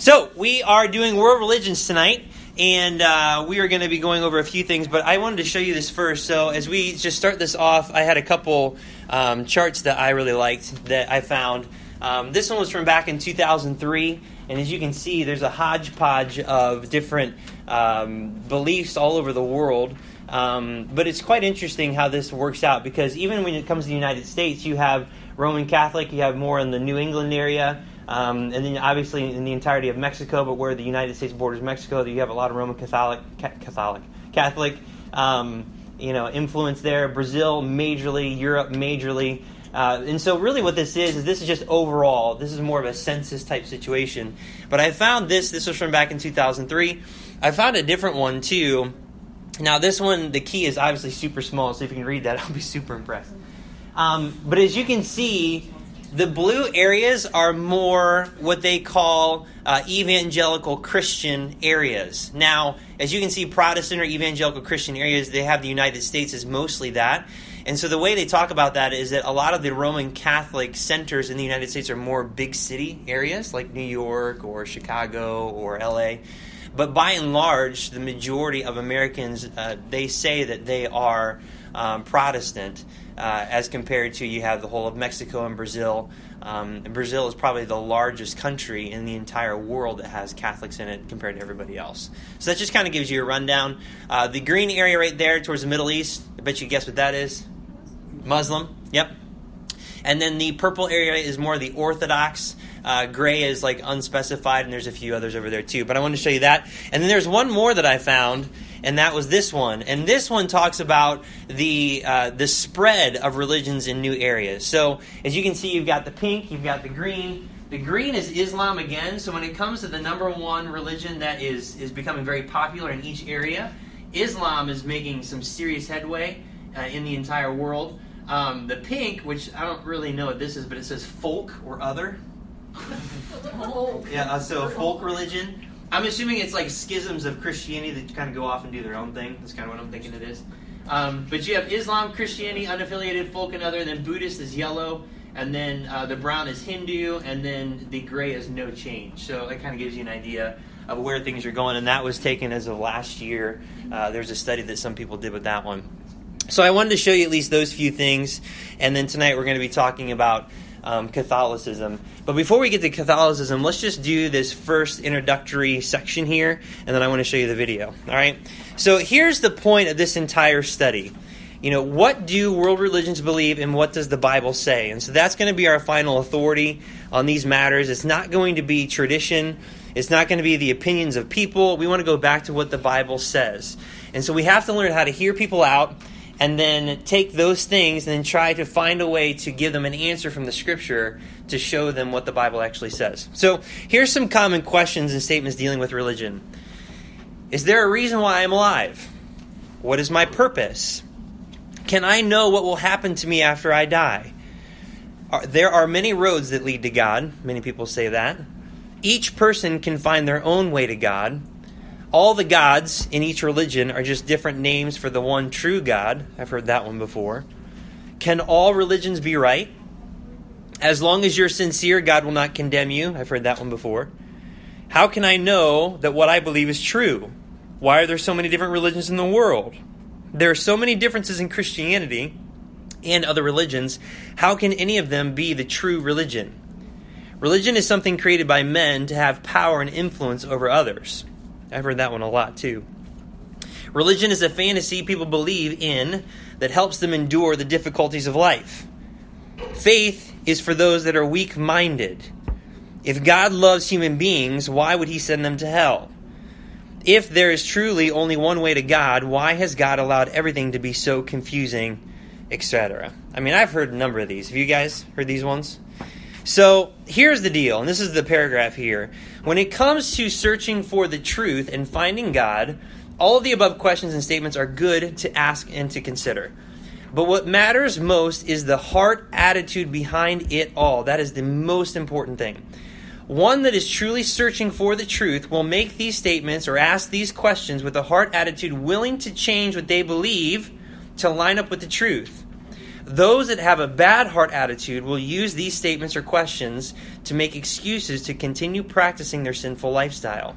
So, we are doing world religions tonight, and uh, we are going to be going over a few things, but I wanted to show you this first. So, as we just start this off, I had a couple um, charts that I really liked that I found. Um, this one was from back in 2003, and as you can see, there's a hodgepodge of different um, beliefs all over the world. Um, but it's quite interesting how this works out because even when it comes to the United States, you have Roman Catholic, you have more in the New England area, um, and then obviously in the entirety of Mexico, but where the United States borders Mexico, you have a lot of Roman Catholic, Catholic, Catholic, um, you know, influence there. Brazil, majorly. Europe, majorly. Uh, and so, really, what this is is this is just overall. This is more of a census type situation. But I found this. This was from back in 2003. I found a different one too. Now, this one, the key is obviously super small. So if you can read that, I'll be super impressed. Um, but as you can see, the blue areas are more what they call uh, evangelical Christian areas. Now, as you can see, Protestant or evangelical Christian areas, they have the United States is mostly that. And so the way they talk about that is that a lot of the Roman Catholic centers in the United States are more big city areas like New York or Chicago or LA. But by and large, the majority of Americans, uh, they say that they are um, Protestant uh, as compared to you have the whole of Mexico and Brazil. Um, and Brazil is probably the largest country in the entire world that has Catholics in it compared to everybody else. So that just kind of gives you a rundown. Uh, the green area right there towards the Middle East, I bet you guess what that is? Muslim. Yep. And then the purple area is more the Orthodox. Uh, gray is like unspecified, and there's a few others over there too. But I wanted to show you that. And then there's one more that I found, and that was this one. And this one talks about the uh, the spread of religions in new areas. So as you can see, you've got the pink, you've got the green. The green is Islam again. So when it comes to the number one religion that is is becoming very popular in each area, Islam is making some serious headway uh, in the entire world. Um, the pink, which I don't really know what this is, but it says folk or other. yeah, uh, so folk religion. I'm assuming it's like schisms of Christianity that kind of go off and do their own thing. That's kind of what I'm thinking it is. Um, but you have Islam, Christianity, unaffiliated, folk, and other. Then Buddhist is yellow, and then uh, the brown is Hindu, and then the gray is no change. So that kind of gives you an idea of where things are going. And that was taken as of last year. Uh, there's a study that some people did with that one. So I wanted to show you at least those few things, and then tonight we're going to be talking about um, Catholicism. But before we get to Catholicism, let's just do this first introductory section here, and then I want to show you the video. All right? So here's the point of this entire study. You know, what do world religions believe, and what does the Bible say? And so that's going to be our final authority on these matters. It's not going to be tradition. It's not going to be the opinions of people. We want to go back to what the Bible says. And so we have to learn how to hear people out and then take those things and then try to find a way to give them an answer from the scripture to show them what the Bible actually says. So, here's some common questions and statements dealing with religion Is there a reason why I'm alive? What is my purpose? Can I know what will happen to me after I die? There are many roads that lead to God. Many people say that. Each person can find their own way to God all the gods in each religion are just different names for the one true God. I've heard that one before. Can all religions be right? As long as you're sincere, God will not condemn you. I've heard that one before. How can I know that what I believe is true? Why are there so many different religions in the world? There are so many differences in Christianity and other religions. How can any of them be the true religion? Religion is something created by men to have power and influence over others. I've heard that one a lot too. Religion is a fantasy people believe in that helps them endure the difficulties of life. Faith is for those that are weak minded. If God loves human beings, why would he send them to hell? If there is truly only one way to God, why has God allowed everything to be so confusing, etc.? I mean, I've heard a number of these. Have you guys heard these ones? So here's the deal, and this is the paragraph here. When it comes to searching for the truth and finding God, all of the above questions and statements are good to ask and to consider. But what matters most is the heart attitude behind it all. That is the most important thing. One that is truly searching for the truth will make these statements or ask these questions with a heart attitude willing to change what they believe to line up with the truth. Those that have a bad heart attitude will use these statements or questions to make excuses to continue practicing their sinful lifestyle.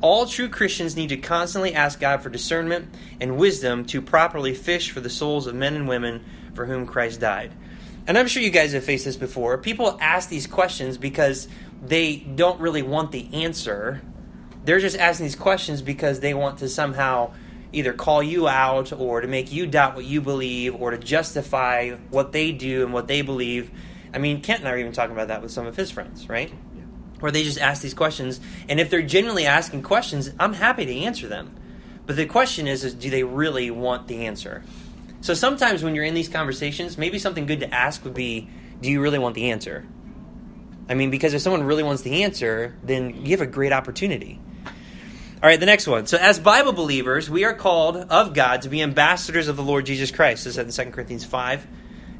All true Christians need to constantly ask God for discernment and wisdom to properly fish for the souls of men and women for whom Christ died. And I'm sure you guys have faced this before. People ask these questions because they don't really want the answer. They're just asking these questions because they want to somehow either call you out or to make you doubt what you believe or to justify what they do and what they believe. I mean, Kent and I are even talking about that with some of his friends, right? Yeah. Where they just ask these questions. And if they're genuinely asking questions, I'm happy to answer them. But the question is, is do they really want the answer? So sometimes when you're in these conversations, maybe something good to ask would be, do you really want the answer? I mean, because if someone really wants the answer, then you have a great opportunity. All right, the next one. So, as Bible believers, we are called of God to be ambassadors of the Lord Jesus Christ. This is in 2 Corinthians 5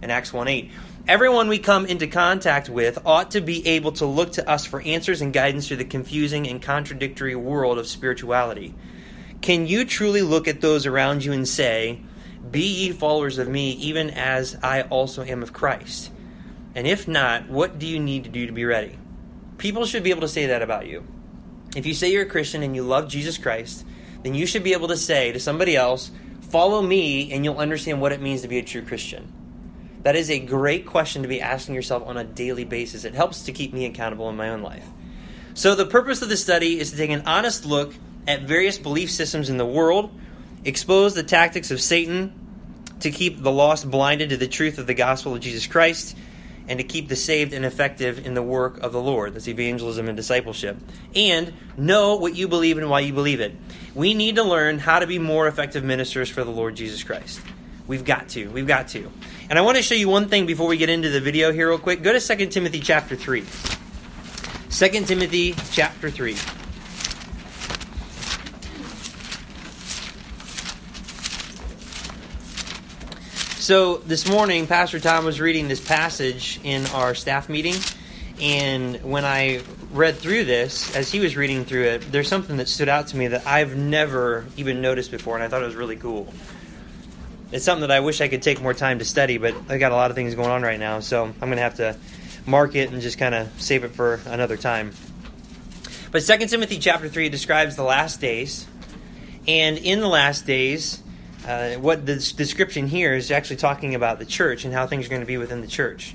and Acts 1 8. Everyone we come into contact with ought to be able to look to us for answers and guidance through the confusing and contradictory world of spirituality. Can you truly look at those around you and say, Be ye followers of me, even as I also am of Christ? And if not, what do you need to do to be ready? People should be able to say that about you. If you say you're a Christian and you love Jesus Christ, then you should be able to say to somebody else, Follow me, and you'll understand what it means to be a true Christian. That is a great question to be asking yourself on a daily basis. It helps to keep me accountable in my own life. So, the purpose of the study is to take an honest look at various belief systems in the world, expose the tactics of Satan to keep the lost blinded to the truth of the gospel of Jesus Christ, and to keep the saved and effective in the work of the Lord. That's evangelism and discipleship. And know what you believe and why you believe it. We need to learn how to be more effective ministers for the Lord Jesus Christ. We've got to. We've got to. And I want to show you one thing before we get into the video here, real quick. Go to 2 Timothy chapter 3. 2 Timothy chapter 3. So this morning, Pastor Tom was reading this passage in our staff meeting, and when I read through this, as he was reading through it, there's something that stood out to me that I've never even noticed before, and I thought it was really cool. It's something that I wish I could take more time to study, but I got a lot of things going on right now, so I'm going to have to mark it and just kind of save it for another time. But 2 Timothy chapter 3 describes the last days, and in the last days, uh, what the description here is actually talking about the church and how things are going to be within the church.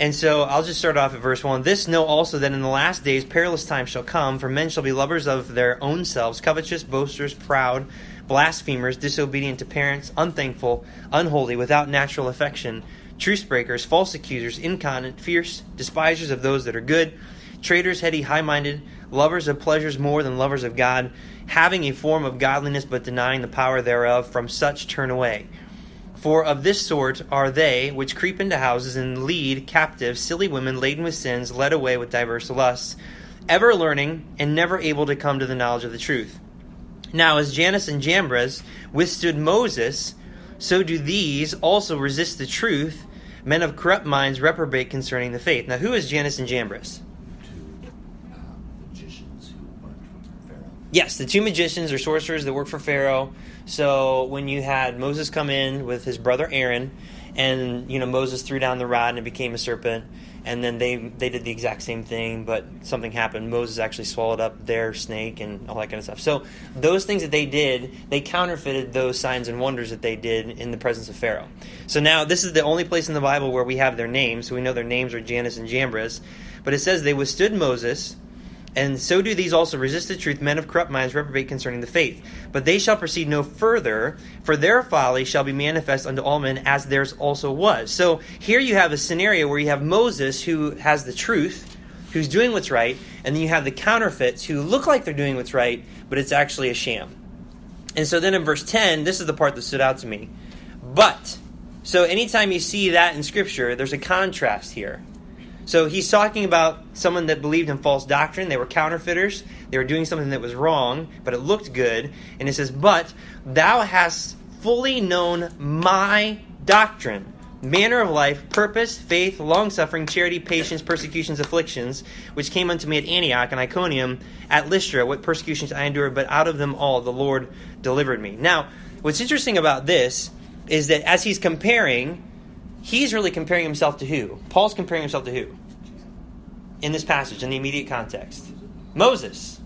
And so I'll just start off at verse 1. This know also that in the last days perilous times shall come, for men shall be lovers of their own selves, covetous, boasters, proud, blasphemers, disobedient to parents, unthankful, unholy, without natural affection, truce breakers, false accusers, incontinent, fierce, despisers of those that are good, traitors, heady, high minded, lovers of pleasures more than lovers of God having a form of godliness but denying the power thereof, from such turn away. For of this sort are they which creep into houses and lead captive silly women laden with sins, led away with diverse lusts, ever learning and never able to come to the knowledge of the truth. Now, as Jannes and Jambres withstood Moses, so do these also resist the truth. Men of corrupt minds reprobate concerning the faith. Now, who is Jannes and Jambres? Yes, the two magicians or sorcerers that work for Pharaoh. So when you had Moses come in with his brother Aaron, and you know Moses threw down the rod and it became a serpent, and then they they did the exact same thing, but something happened. Moses actually swallowed up their snake and all that kind of stuff. So those things that they did, they counterfeited those signs and wonders that they did in the presence of Pharaoh. So now this is the only place in the Bible where we have their names. So we know their names are Jannes and Jambres, but it says they withstood Moses and so do these also resist the truth, men of corrupt minds reprobate concerning the faith. But they shall proceed no further, for their folly shall be manifest unto all men, as theirs also was. So here you have a scenario where you have Moses, who has the truth, who's doing what's right, and then you have the counterfeits, who look like they're doing what's right, but it's actually a sham. And so then in verse 10, this is the part that stood out to me. But, so anytime you see that in Scripture, there's a contrast here. So he's talking about someone that believed in false doctrine. They were counterfeiters. They were doing something that was wrong, but it looked good. And it says, But thou hast fully known my doctrine, manner of life, purpose, faith, long suffering, charity, patience, persecutions, afflictions, which came unto me at Antioch and Iconium, at Lystra, what persecutions I endured, but out of them all the Lord delivered me. Now, what's interesting about this is that as he's comparing he's really comparing himself to who? Paul's comparing himself to who? In this passage, in the immediate context. Moses,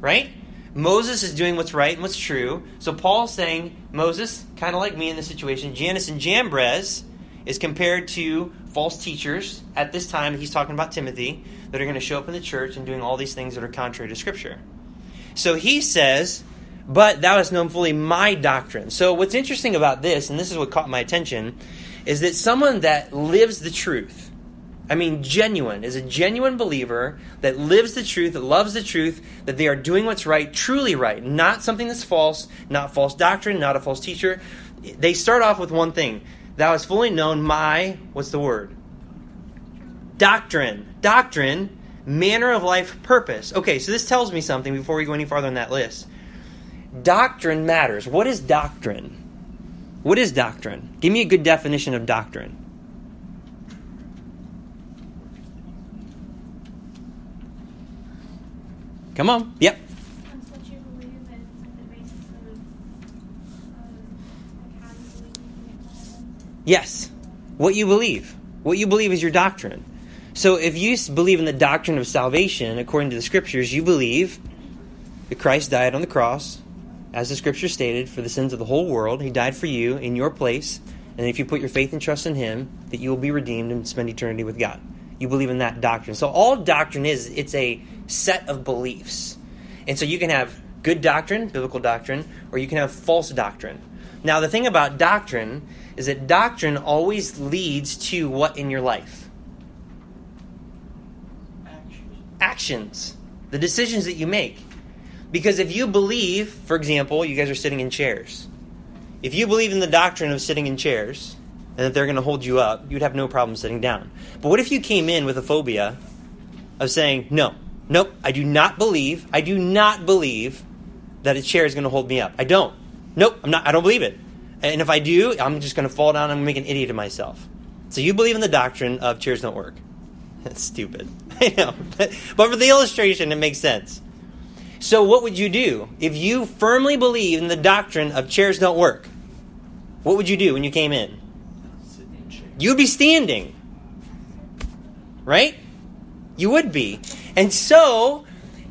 right? Moses is doing what's right and what's true. So Paul's saying, Moses, kind of like me in this situation, Jannes and Jambres is compared to false teachers at this time. He's talking about Timothy that are going to show up in the church and doing all these things that are contrary to Scripture. So he says, But thou hast known fully my doctrine. So what's interesting about this, and this is what caught my attention, is that someone that lives the truth, I mean, genuine, is a genuine believer that lives the truth, that loves the truth, that they are doing what's right, truly right, not something that's false, not false doctrine, not a false teacher. They start off with one thing Thou hast fully known my, what's the word? Doctrine. Doctrine, manner of life, purpose. Okay, so this tells me something before we go any farther on that list. Doctrine matters. What is doctrine? What is doctrine? Give me a good definition of doctrine. Come on. Yep. Yes. What you believe. What you believe is your doctrine. So if you believe in the doctrine of salvation, according to the scriptures, you believe that Christ died on the cross, as the scripture stated, for the sins of the whole world. He died for you in your place. And if you put your faith and trust in Him, that you will be redeemed and spend eternity with God. You believe in that doctrine. So all doctrine is, it's a set of beliefs. And so you can have good doctrine, biblical doctrine, or you can have false doctrine. Now, the thing about doctrine is that doctrine always leads to what in your life? Actions. The decisions that you make. Because if you believe, for example, you guys are sitting in chairs. If you believe in the doctrine of sitting in chairs and that they're going to hold you up, you'd have no problem sitting down. But what if you came in with a phobia of saying, no, nope, I do not believe, I do not believe that a chair is going to hold me up. I don't. Nope, I'm not, I don't believe it. And if I do, I'm just going to fall down and make an idiot of myself. So you believe in the doctrine of chairs don't work. That's stupid. I know. But for the illustration, it makes sense. So, what would you do if you firmly believe in the doctrine of chairs don't work? What would you do when you came in? You'd be standing. Right? You would be. And so,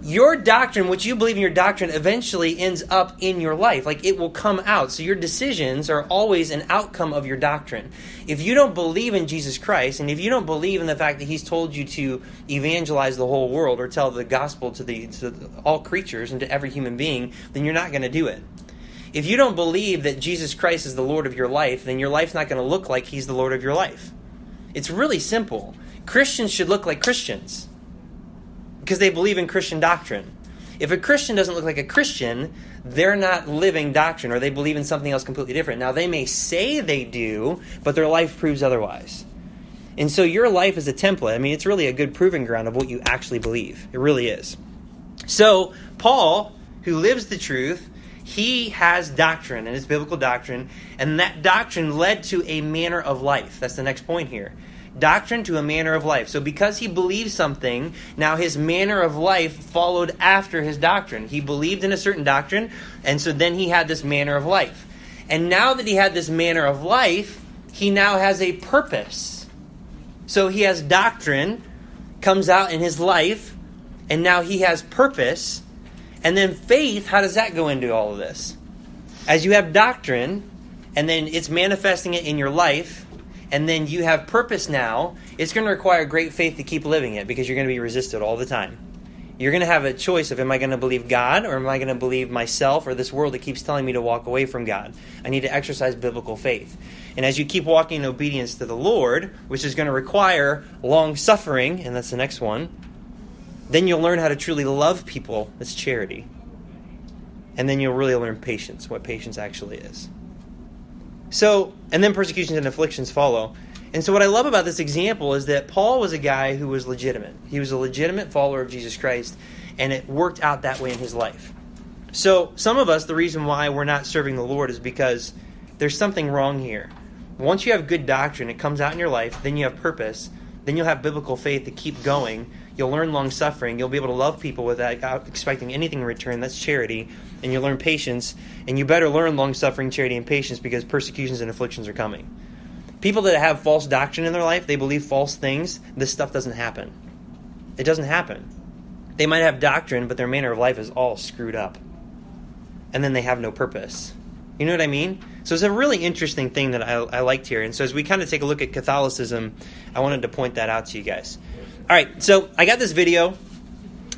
your doctrine, what you believe in your doctrine, eventually ends up in your life. Like it will come out. So, your decisions are always an outcome of your doctrine. If you don't believe in Jesus Christ, and if you don't believe in the fact that He's told you to evangelize the whole world or tell the gospel to, the, to all creatures and to every human being, then you're not going to do it. If you don't believe that Jesus Christ is the Lord of your life, then your life's not going to look like He's the Lord of your life. It's really simple. Christians should look like Christians because they believe in Christian doctrine. If a Christian doesn't look like a Christian, they're not living doctrine or they believe in something else completely different. Now, they may say they do, but their life proves otherwise. And so your life is a template. I mean, it's really a good proving ground of what you actually believe. It really is. So, Paul, who lives the truth, he has doctrine, and it's biblical doctrine, and that doctrine led to a manner of life. That's the next point here. Doctrine to a manner of life. So, because he believed something, now his manner of life followed after his doctrine. He believed in a certain doctrine, and so then he had this manner of life. And now that he had this manner of life, he now has a purpose. So, he has doctrine, comes out in his life, and now he has purpose. And then faith, how does that go into all of this? As you have doctrine, and then it's manifesting it in your life, and then you have purpose now, it's going to require great faith to keep living it because you're going to be resisted all the time. You're going to have a choice of am I going to believe God or am I going to believe myself or this world that keeps telling me to walk away from God? I need to exercise biblical faith. And as you keep walking in obedience to the Lord, which is going to require long suffering, and that's the next one, then you'll learn how to truly love people. That's charity. And then you'll really learn patience, what patience actually is. So, and then persecutions and afflictions follow. And so, what I love about this example is that Paul was a guy who was legitimate. He was a legitimate follower of Jesus Christ, and it worked out that way in his life. So, some of us, the reason why we're not serving the Lord is because there's something wrong here. Once you have good doctrine, it comes out in your life, then you have purpose, then you'll have biblical faith to keep going. You'll learn long suffering. You'll be able to love people without expecting anything in return. That's charity. And you'll learn patience. And you better learn long suffering, charity, and patience because persecutions and afflictions are coming. People that have false doctrine in their life, they believe false things, this stuff doesn't happen. It doesn't happen. They might have doctrine, but their manner of life is all screwed up. And then they have no purpose. You know what I mean? So it's a really interesting thing that I, I liked here. And so as we kind of take a look at Catholicism, I wanted to point that out to you guys. All right, so I got this video.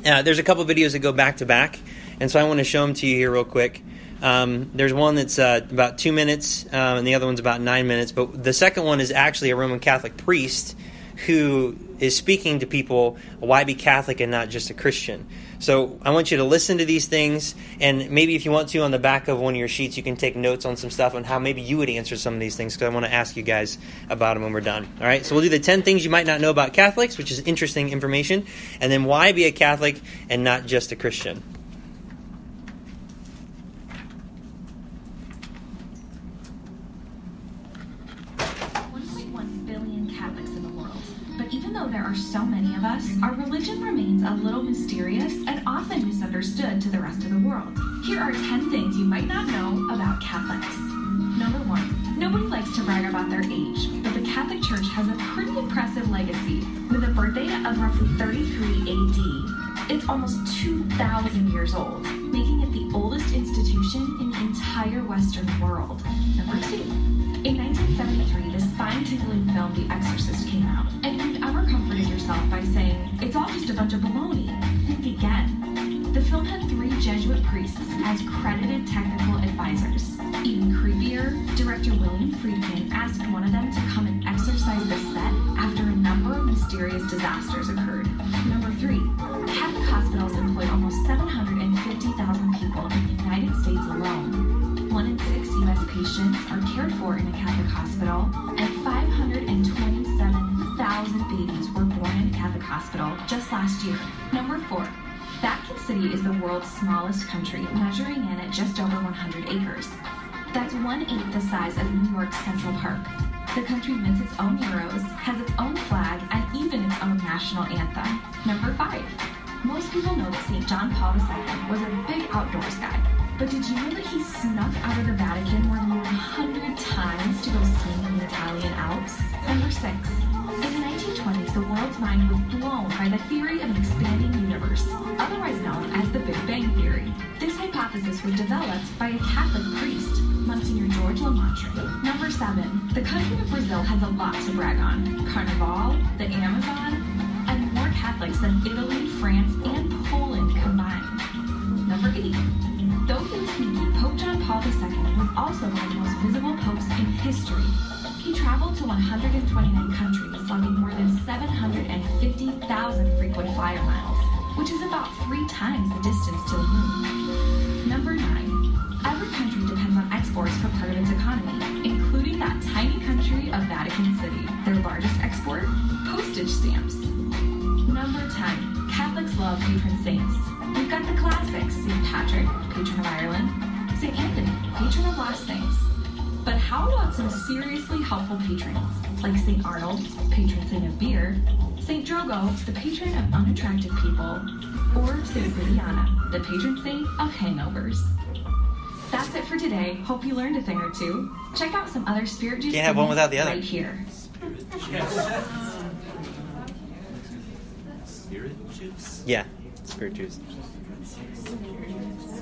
Uh, there's a couple videos that go back to back, and so I want to show them to you here real quick. Um, there's one that's uh, about two minutes, um, and the other one's about nine minutes. But the second one is actually a Roman Catholic priest who is speaking to people why be Catholic and not just a Christian. So I want you to listen to these things, and maybe if you want to, on the back of one of your sheets, you can take notes on some stuff on how maybe you would answer some of these things, because I want to ask you guys about them when we're done. All right, so we'll do the 10 things you might not know about Catholics, which is interesting information, and then why be a Catholic and not just a Christian. Of us, our religion remains a little mysterious and often misunderstood to the rest of the world. Here are 10 things you might not know about Catholics. Number one, nobody likes to brag about their age, but the Catholic Church has a pretty impressive legacy with a birth date of roughly 33 AD. It's almost 2,000 years old, making it the oldest institution in the entire Western world. Number two, in 1973, the spine-tickling film The Exorcist came out, and by saying, it's all just a bunch of baloney, think again. The film had three Jesuit priests as credited technical advisors. Even creepier, director William Friedkin asked one of them to come and exorcise the set after a number of mysterious disasters occurred. Number Is the world's smallest country, measuring in at just over 100 acres. That's one eighth the size of New York's Central Park. The country mints its own euros, has its own flag, and even its own national anthem. Number five, most people know that St. John Paul II was a big outdoors guy. But did you know that he snuck out of the Vatican more than 100 times to go skiing in the Italian Alps? Number six. In the 1920s, the world's mind was blown by the theory of an expanding universe, otherwise known as the Big Bang Theory. This hypothesis was developed by a Catholic priest, Monsignor George Lemaître. Number seven. The country of Brazil has a lot to brag on. Carnival, the Amazon, and more Catholics than Italy, France, and Poland combined. Number eight. Though he was sneaky, Pope John Paul II was also one of the most visible popes in history. He traveled to 129 countries, logging more than 750,000 frequent flyer miles, which is about three times the distance to the moon. Number nine. Every country depends on exports for part of its economy, including that tiny country of Vatican City. Their largest export? Postage stamps. Number 10. Catholics love patron saints. We've got the classics St. Patrick, patron of Ireland, St. Anthony, patron of last things. But how about some seriously helpful patrons, like St. Arnold, patron saint of beer, St. Drogo, the patron of unattractive people, or St. Viviana, the patron saint of hangovers? That's it for today. Hope you learned a thing or two. Check out some other Spirit Juice Can't have one without the other. right here. Spirit juice. Yeah, spirit juice.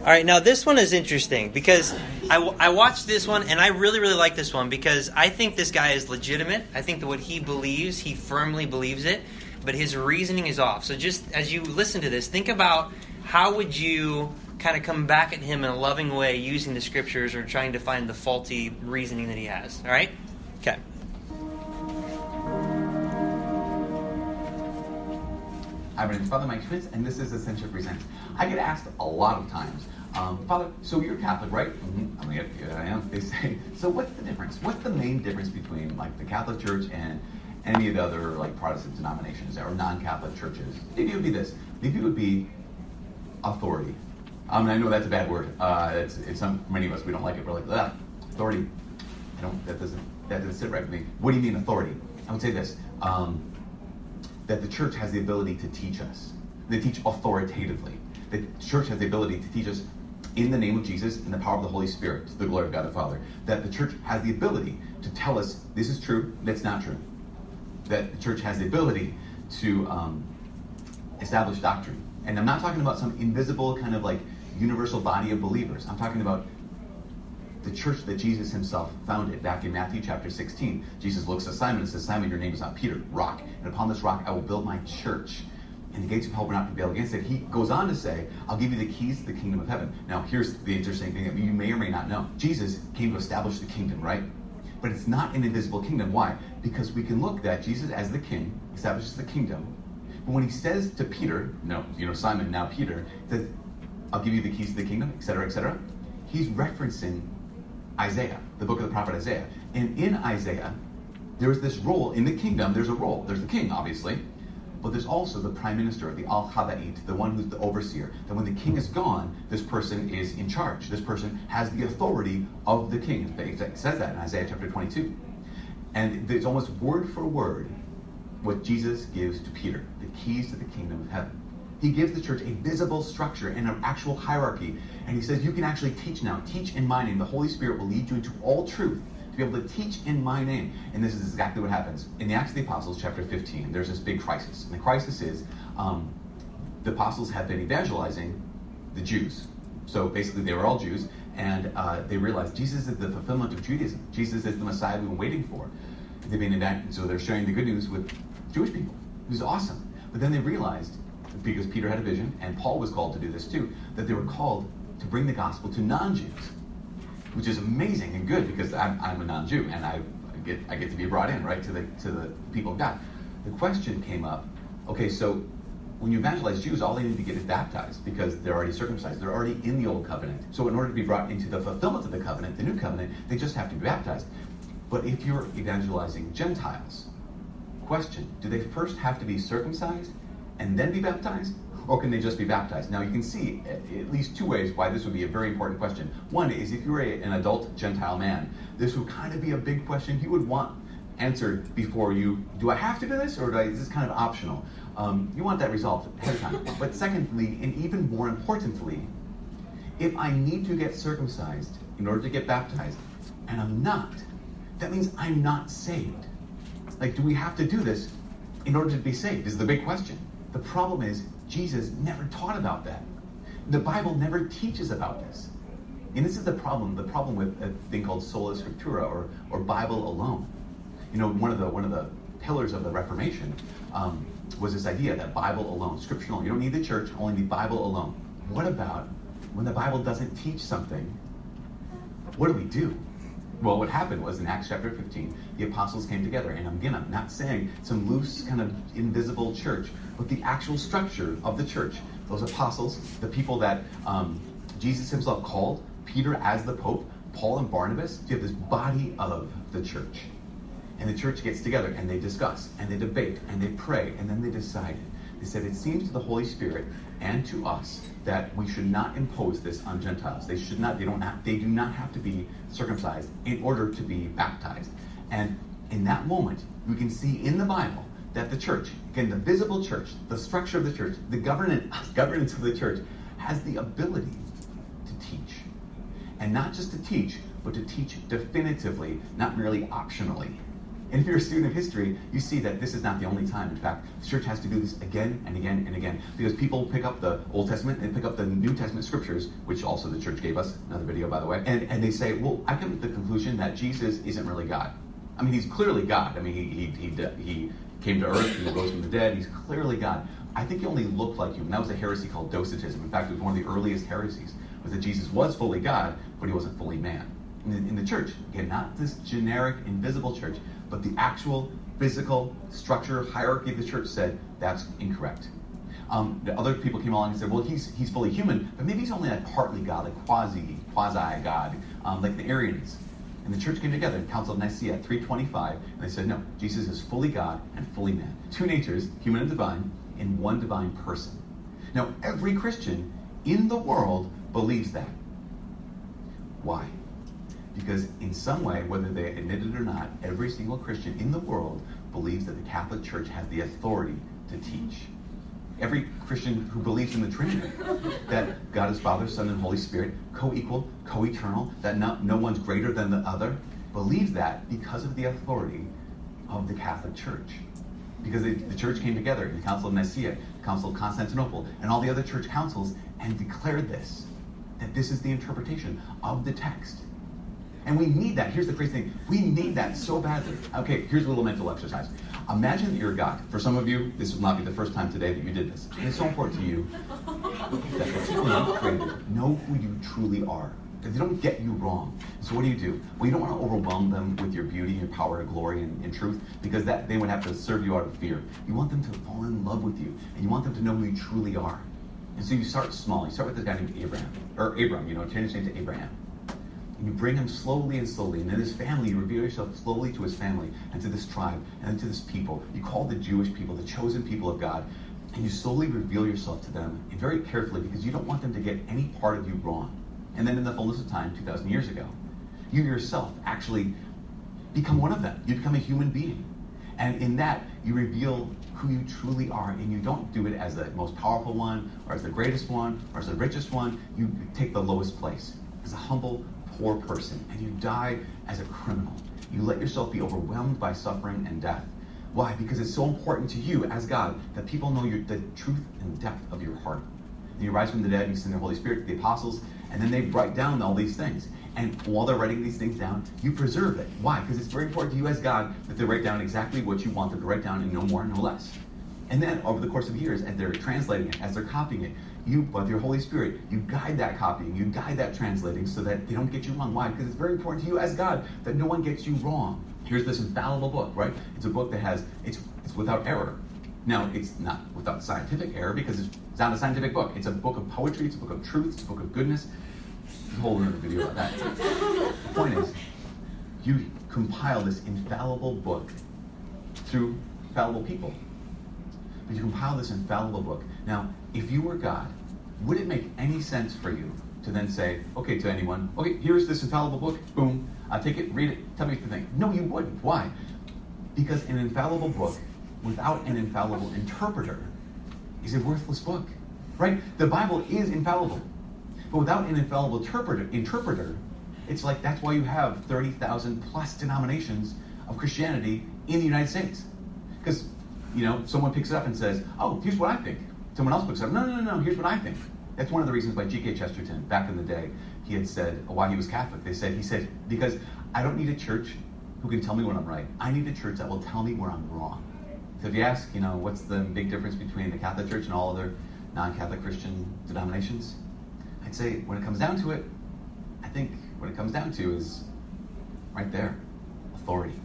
All right, now this one is interesting because I, watched this one and I really, really like this one because I think this guy is legitimate. I think that what he believes, he firmly believes it, but his reasoning is off. So just as you listen to this, think about how would you kind of come back at him in a loving way using the scriptures or trying to find the faulty reasoning that he has. All right? Okay. Hi, my Father Mike Schmitz, and this is Ascension Presents. I get asked a lot of times, um, Father, so you're Catholic, right? Mm-hmm. I'm like, yeah, I am. They say, so what's the difference? What's the main difference between like the Catholic Church and any of the other like Protestant denominations or non-Catholic churches? Maybe it would be this. Maybe it would be authority. Um, and I know that's a bad word. Uh, it's, it's some many of us we don't like it. We're like, ah, authority. I don't. That doesn't. That doesn't sit right with me. What do you mean authority? I would say this. Um, that the church has the ability to teach us. They teach authoritatively. The church has the ability to teach us in the name of Jesus in the power of the Holy Spirit, to the glory of God the Father. That the church has the ability to tell us this is true, that's not true. That the church has the ability to um, establish doctrine. And I'm not talking about some invisible kind of like universal body of believers. I'm talking about the church that Jesus himself founded back in Matthew chapter 16. Jesus looks at Simon and says, Simon, your name is not Peter, rock. And upon this rock I will build my church. And the gates of hell will not prevail against it. He goes on to say, I'll give you the keys to the kingdom of heaven. Now, here's the interesting thing that you may or may not know. Jesus came to establish the kingdom, right? But it's not an invisible kingdom. Why? Because we can look that Jesus as the king, establishes the kingdom. But when he says to Peter, no, you know, Simon, now Peter, says, I'll give you the keys to the kingdom, etc., etc., he's referencing Isaiah, the book of the prophet Isaiah. And in Isaiah, there's this role in the kingdom. There's a role. There's the king, obviously, but there's also the prime minister, the al Habait, the one who's the overseer. That when the king is gone, this person is in charge. This person has the authority of the king. It says that in Isaiah chapter 22. And it's almost word for word what Jesus gives to Peter the keys to the kingdom of heaven. He gives the church a visible structure and an actual hierarchy. And he says, You can actually teach now. Teach in my name. The Holy Spirit will lead you into all truth be able to teach in my name. And this is exactly what happens. In the Acts of the Apostles, chapter 15, there's this big crisis. And the crisis is um, the apostles have been evangelizing the Jews. So basically, they were all Jews. And uh, they realized Jesus is the fulfillment of Judaism. Jesus is the Messiah we've been waiting for. They've been. So they're sharing the good news with Jewish people. It was awesome. But then they realized because Peter had a vision, and Paul was called to do this too, that they were called to bring the gospel to non-Jews, which is amazing and good because I'm, I'm a non-Jew and I get I get to be brought in right to the to the people of God. The question came up, okay, so when you evangelize Jews, all they need to get is baptized because they're already circumcised. They're already in the old covenant. So in order to be brought into the fulfillment of the covenant, the new covenant, they just have to be baptized. But if you're evangelizing Gentiles, question, do they first have to be circumcised and then be baptized? Or can they just be baptized? Now, you can see at least two ways why this would be a very important question. One is if you're a, an adult Gentile man, this would kind of be a big question you would want answered before you do I have to do this or I, is this kind of optional? Um, you want that resolved ahead of time. But secondly, and even more importantly, if I need to get circumcised in order to get baptized and I'm not, that means I'm not saved. Like, do we have to do this in order to be saved? Is the big question. The problem is, Jesus never taught about that. The Bible never teaches about this. And this is the problem, the problem with a thing called sola scriptura or, or Bible alone. You know, one of the one of the pillars of the Reformation um, was this idea that Bible alone, scriptural. You don't need the church, only the Bible alone. What about when the Bible doesn't teach something? What do we do? Well, what happened was in Acts chapter 15, the apostles came together. And again, I'm not saying some loose, kind of invisible church, but the actual structure of the church. Those apostles, the people that um, Jesus himself called, Peter as the Pope, Paul and Barnabas, you have this body of the church. And the church gets together and they discuss and they debate and they pray and then they decide. They said, It seems to the Holy Spirit and to us that we should not impose this on Gentiles. They should not, they don't have, they do not have to be circumcised in order to be baptized. And in that moment, we can see in the Bible that the church, again, the visible church, the structure of the church, the governance, governance of the church, has the ability to teach. And not just to teach, but to teach definitively, not merely optionally. And if you're a student of history, you see that this is not the only time. In fact, the church has to do this again and again and again because people pick up the Old Testament and pick up the New Testament scriptures, which also the church gave us, another video by the way, and, and they say, well, I come to the conclusion that Jesus isn't really God. I mean, he's clearly God. I mean, he, he, he, he came to earth, he rose from the dead, he's clearly God. I think he only looked like human. That was a heresy called Docetism. In fact, it was one of the earliest heresies, was that Jesus was fully God, but he wasn't fully man. In the, in the church, again, not this generic, invisible church, but the actual physical structure, hierarchy of the church said that's incorrect. Um, the other people came along and said, well, he's, he's fully human, but maybe he's only like partly God, like quasi, quasi God, um, like the Arians. And the church came together in Council of Nicaea 325, and they said, no, Jesus is fully God and fully man. Two natures, human and divine, in one divine person. Now, every Christian in the world believes that. Why? Because in some way, whether they admit it or not, every single Christian in the world believes that the Catholic Church has the authority to teach. every Christian who believes in the Trinity, that God is Father, Son, and Holy Spirit, co-equal, co-eternal, that no, no one's greater than the other, believes that because of the authority of the Catholic Church. Because they, the church came together, in the Council of Nicaea, the Council of Constantinople, and all the other church councils, and declared this, that this is the interpretation of the text. And we need that. Here's the crazy thing. We need that so badly. Okay, here's a little mental exercise. Imagine that you're God. For some of you, this will not be the first time today that you did this. And it's so important to you that created know who you truly are. That they don't get you wrong. So what do you do? Well, you don't want to overwhelm them with your beauty, your power, and glory, and, and truth, because that they would have to serve you out of fear. You want them to fall in love with you, and you want them to know who you truly are. And so you start small. You start with this guy named Abraham, or Abram. You know, change his name to Abraham. You bring him slowly and slowly, and then his family, you reveal yourself slowly to his family and to this tribe and to this people. You call the Jewish people, the chosen people of God, and you slowly reveal yourself to them and very carefully because you don't want them to get any part of you wrong. And then in the fullness of time, 2,000 years ago, you yourself actually become one of them. You become a human being. And in that, you reveal who you truly are. And you don't do it as the most powerful one, or as the greatest one, or as the richest one. You take the lowest place as a humble, poor person. And you die as a criminal. You let yourself be overwhelmed by suffering and death. Why? Because it's so important to you as God that people know your, the truth and depth of your heart. And you rise from the dead, and you send the Holy Spirit to the apostles, and then they write down all these things. And while they're writing these things down, you preserve it. Why? Because it's very important to you as God that they write down exactly what you want them to write down and no more, no less. And then over the course of years, as they're translating it, as they're copying it, you, with your Holy Spirit, you guide that copying, you guide that translating so that they don't get you wrong. Why? Because it's very important to you as God that no one gets you wrong. Here's this infallible book, right? It's a book that has, it's, it's without error. Now, it's not without scientific error because it's not a scientific book. It's a book of poetry, it's a book of truth, it's a book of goodness. There's a whole other video about that. the point is, you compile this infallible book through fallible people. But you compile this infallible book. Now, if you were God, would it make any sense for you to then say, okay, to anyone, okay, here's this infallible book, boom, I'll take it, read it, tell me what you think? No, you wouldn't. Why? Because an infallible book without an infallible interpreter is a worthless book. Right? The Bible is infallible. But without an infallible interpreter, interpreter it's like that's why you have 30,000 plus denominations of Christianity in the United States. Because, you know, someone picks it up and says, oh, here's what I think. Someone else it up, no, no, no, no, here's what I think. That's one of the reasons why G.K. Chesterton, back in the day, he had said, why he was Catholic, they said, he said, because I don't need a church who can tell me when I'm right. I need a church that will tell me where I'm wrong. So if you ask, you know, what's the big difference between the Catholic Church and all other non-Catholic Christian denominations? I'd say when it comes down to it, I think what it comes down to is right there, authority.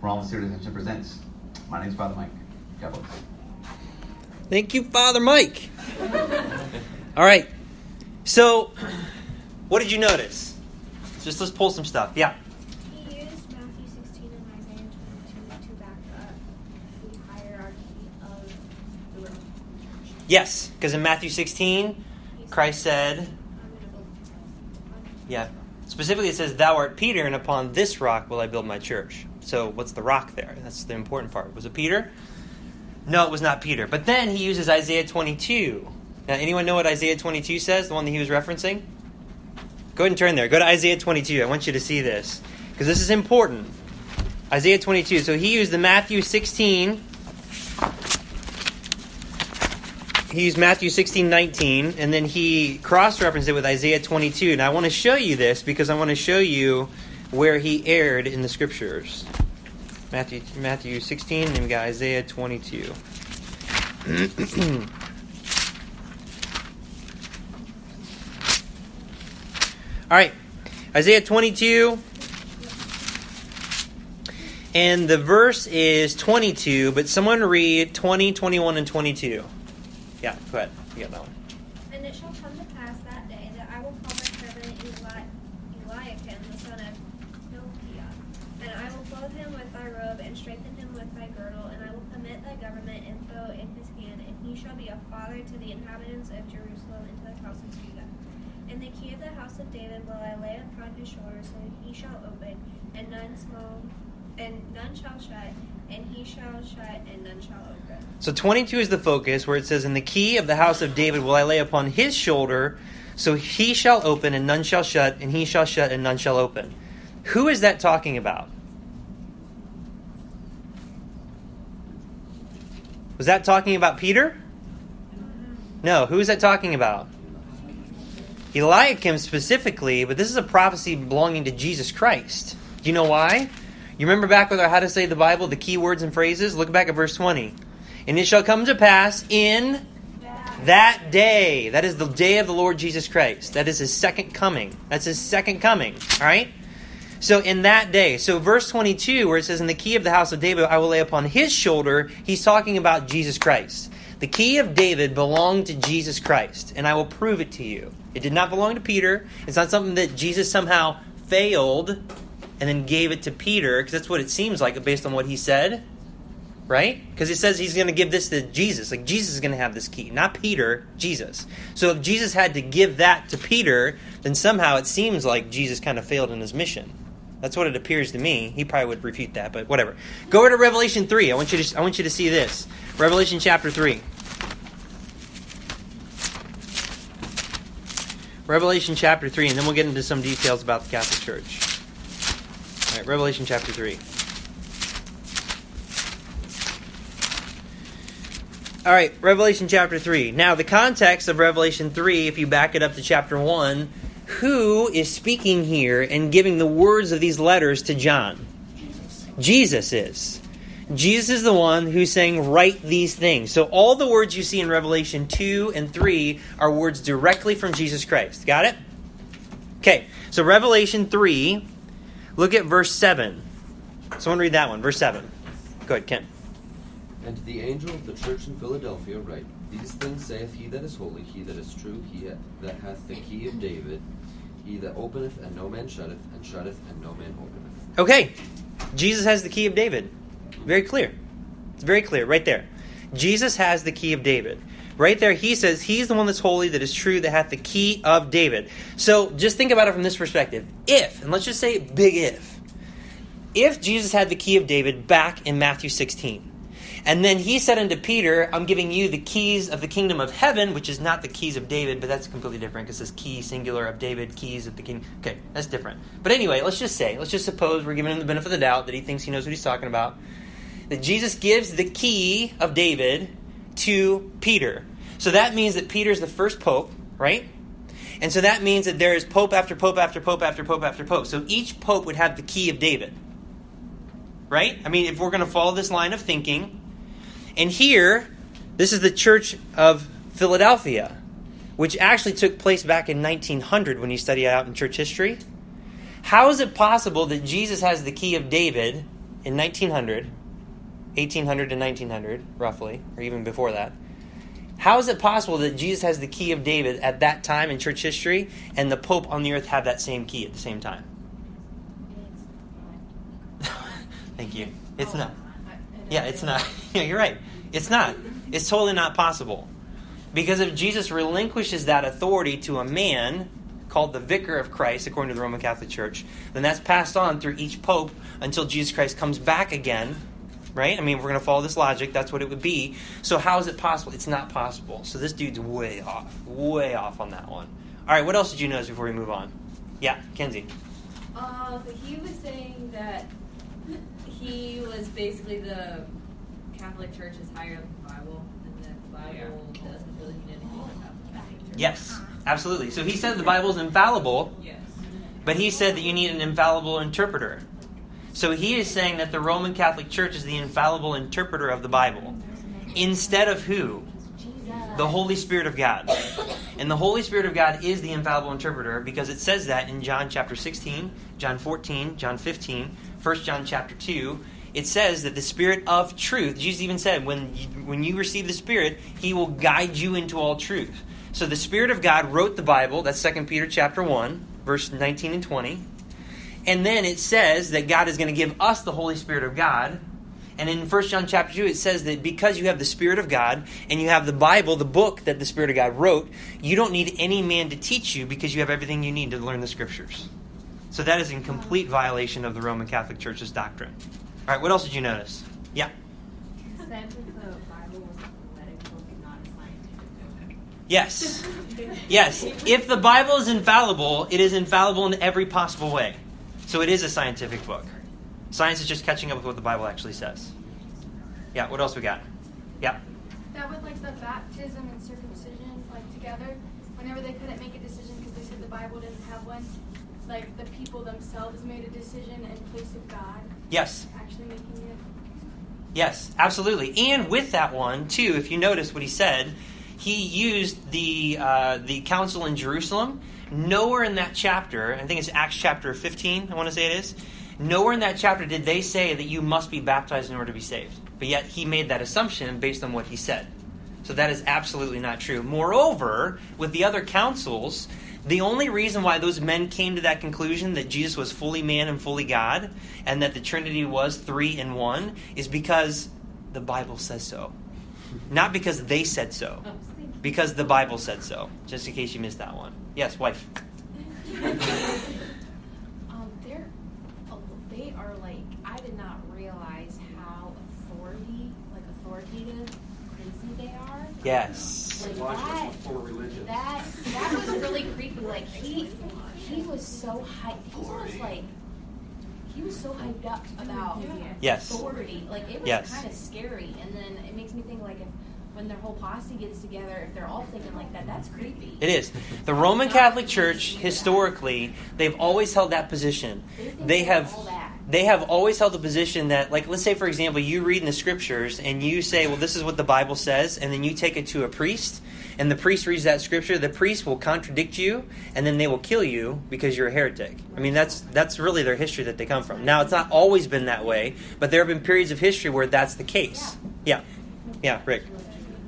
From all the Serious Ascension Presents, my name is Father Mike. God bless. Thank you, Father Mike. All right. So, what did you notice? Just let's pull some stuff. Yeah. He used Matthew 16 and Isaiah 22 to back up the hierarchy of the Roman Yes, because in Matthew 16, Christ said, I'm going to build on yeah, specifically it says, Thou art Peter, and upon this rock will I build my church. So, what's the rock there? That's the important part. Was it Peter? No, it was not Peter. But then he uses Isaiah 22. Now, anyone know what Isaiah 22 says, the one that he was referencing? Go ahead and turn there. Go to Isaiah 22. I want you to see this because this is important. Isaiah 22. So he used the Matthew 16. He used Matthew 16, 19, and then he cross referenced it with Isaiah 22. And I want to show you this because I want to show you where he erred in the scriptures. Matthew, Matthew 16, and we got Isaiah 22. All right, Isaiah 22. And the verse is 22, but someone read 20, 21, and 22. Yeah, go ahead. You got that one. And it shall come to pass that day that I will call my servant Eli- Eliakim, the son of Hilkiah, and I will clothe him with thy robe, and strengthen him with thy girdle, and I will commit thy government and foe in his hand, and he shall a father to the inhabitants of Jerusalem and to the house of Judah. And the key of the house of David will I lay upon his shoulder, so he shall open, and none small, and none shall shut, and he shall shut, and none shall open. So 22 is the focus, where it says, And the key of the house of David will I lay upon his shoulder, so he shall open, and none shall shut, and he shall shut, and none shall open. Who is that talking about? Was that talking about Peter? No. Who is that talking about? Eliakim specifically, but this is a prophecy belonging to Jesus Christ. Do you know why? You remember back with our How to Say the Bible, the key words and phrases? Look back at verse 20. And it shall come to pass in that day. That is the day of the Lord Jesus Christ. That is his second coming. That's his second coming. All right? So in that day, so verse 22, where it says, In the key of the house of David I will lay upon his shoulder, he's talking about Jesus Christ. The key of David belonged to Jesus Christ, and I will prove it to you. It did not belong to Peter. It's not something that Jesus somehow failed and then gave it to Peter, because that's what it seems like based on what he said. Right? Because it says he's going to give this to Jesus. Like, Jesus is going to have this key, not Peter, Jesus. So if Jesus had to give that to Peter, then somehow it seems like Jesus kind of failed in his mission. That's what it appears to me. He probably would refute that, but whatever. Go over to Revelation 3. I want you to, I want you to see this. Revelation chapter 3. Revelation chapter 3, and then we'll get into some details about the Catholic Church. All right, Revelation chapter 3. All right, Revelation chapter 3. Now, the context of Revelation 3, if you back it up to chapter 1, who is speaking here and giving the words of these letters to John? Jesus, Jesus is. Jesus is the one who's saying, write these things. So all the words you see in Revelation 2 and 3 are words directly from Jesus Christ. Got it? Okay, so Revelation 3, look at verse 7. Someone read that one, verse 7. Go ahead, Ken. And the angel of the church in Philadelphia write, These things saith he that is holy, he that is true, he that hath the key of David, he that openeth and no man shutteth, and shutteth and no man openeth. Okay, Jesus has the key of David. Very clear. It's very clear, right there. Jesus has the key of David. Right there, he says he's the one that's holy, that is true, that hath the key of David. So just think about it from this perspective. If, and let's just say big if, if Jesus had the key of David back in Matthew 16, and then he said unto Peter, I'm giving you the keys of the kingdom of heaven, which is not the keys of David, but that's completely different because it says key singular of David, keys of the king. Okay, that's different. But anyway, let's just say, let's just suppose we're giving him the benefit of the doubt that he thinks he knows what he's talking about. That Jesus gives the key of David to Peter. So that means that Peter's the first pope, right? And so that means that there is pope after pope after pope after pope after pope. So each pope would have the key of David. Right? I mean, if we're going to follow this line of thinking, and here, this is the Church of Philadelphia, which actually took place back in 1900 when you study it out in church history. How is it possible that Jesus has the key of David in 1900, 1800 to 1900, roughly, or even before that? How is it possible that Jesus has the key of David at that time in church history and the Pope on the earth have that same key at the same time? Thank you. It's oh. not. Yeah, it's not. Yeah, you're right. It's not. It's totally not possible. Because if Jesus relinquishes that authority to a man called the vicar of Christ, according to the Roman Catholic Church, then that's passed on through each pope until Jesus Christ comes back again. Right? I mean, we're going to follow this logic. That's what it would be. So, how is it possible? It's not possible. So, this dude's way off. Way off on that one. All right, what else did you notice before we move on? Yeah, Kenzie. Uh, he was saying that he was basically the Catholic Church is higher than the Bible, and the Bible doesn't really mean anything about the Catholic Church. Yes, uh-huh. absolutely. So he said the Bible is infallible, Yes. but he said that you need an infallible interpreter. So he is saying that the Roman Catholic Church is the infallible interpreter of the Bible. Instead of who? The Holy Spirit of God. And the Holy Spirit of God is the infallible interpreter because it says that in John chapter 16, John 14, John 15, 1 John chapter 2. It says that the Spirit of truth, Jesus even said, when you, when you receive the Spirit, He will guide you into all truth. So the Spirit of God wrote the Bible. That's 2 Peter chapter 1, verse 19 and 20. And then it says that God is going to give us the Holy Spirit of God. And in 1 John chapter 2, it says that because you have the Spirit of God and you have the Bible, the book that the Spirit of God wrote, you don't need any man to teach you because you have everything you need to learn the Scriptures. So that is in complete violation of the Roman Catholic Church's doctrine. All right, what else did you notice? Yeah. Said that the Bible was a poetic book and not a scientific book. Yes. Yes. If the Bible is infallible, it is infallible in every possible way. So it is a scientific book. Science is just catching up with what the Bible actually says. Yeah, what else we got? Yeah. That with like the baptism and circumcision like together, whenever they couldn't make a decision because they said the Bible didn't have one, like the people themselves made a decision in place of God Yes. actually making it. Yes, absolutely. And with that one too, if you notice what he said, he used the uh, the council in Jerusalem. Nowhere in that chapter, I think it's Acts chapter fifteen. I want to say it is. Nowhere in that chapter did they say that you must be baptized in order to be saved. But yet he made that assumption based on what he said. So that is absolutely not true. Moreover, with the other councils, the only reason why those men came to that conclusion that Jesus was fully man and fully God, and that the Trinity was three in one, is because the Bible says so. Not because they said so, because the Bible said so. Just in case you missed that one. Yes, wife. Um, they're, oh, they are like, I did not realize how authority, like authoritative, crazy they are. Yes. Like that, that, that was really creepy. Like he, he was so hyped. He was like, he was so hyped up about Yes. authority. Like it was Yes. kind of scary. And then it makes me think like if when their whole posse gets together, if they're all thinking like that, that's creepy. It is. The Roman Catholic Church, historically, they've always held that position. They have they have always held the position that, like, let's say, for example, you read in the scriptures and you say, well, this is what the Bible says, and then you take it to a priest, and the priest reads that scripture, the priest will contradict you, and then they will kill you because you're a heretic. I mean, that's that's really their history that they come from. Now, it's not always been that way, but there have been periods of history where that's the case. Yeah. Yeah, Rick.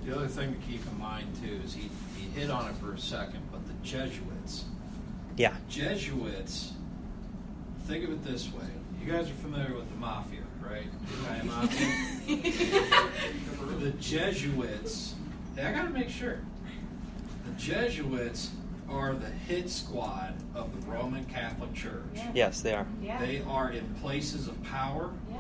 The other thing to keep in mind too is he, he hit on it for a second, but the Jesuits. Yeah. Jesuits, think of it this way. You guys are familiar with the mafia, right? The mafia. the Jesuits, I gotta make sure. The Jesuits are the hit squad of the Roman Catholic Church. Yes, they are. Yeah. They are in places of power. Yeah.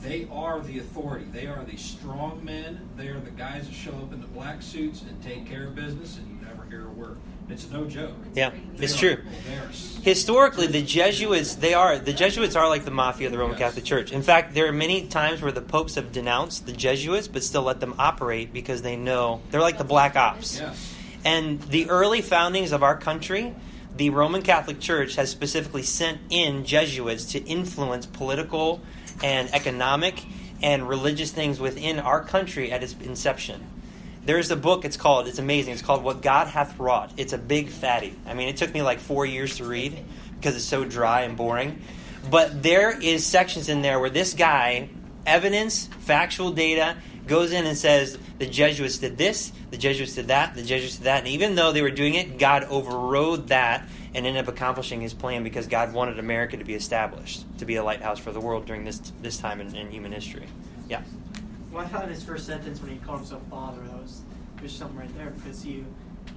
They are the authority. They are the strong men. They are the guys that show up in the black suits and take care of business, and you never hear a word. It's no joke. Yeah, They it's are- true. They are s- Historically, the Jesuits they are the Jesuits are like the mafia of the Roman Catholic Church. In fact, there are many times where the popes have denounced the Jesuits, but still let them operate because they know they're like the black ops. Yes. And the early foundings of our country, the Roman Catholic Church has specifically sent in Jesuits to influence political and economic and religious things within our country at its inception. There's a book, it's called, it's amazing, it's called What God Hath Wrought. It's a big fatty. I mean, it took me like four years to read because it's so dry and boring. But there is sections in there where this guy, evidence, factual data, goes in and says the Jesuits did this, the Jesuits did that, the Jesuits did that. And even though they were doing it, God overrode that and ended up accomplishing his plan because God wanted America to be established, to be a lighthouse for the world during this this time in, in human history. Yeah. Well, I thought in his first sentence when he called himself father, that was there's something right there because he.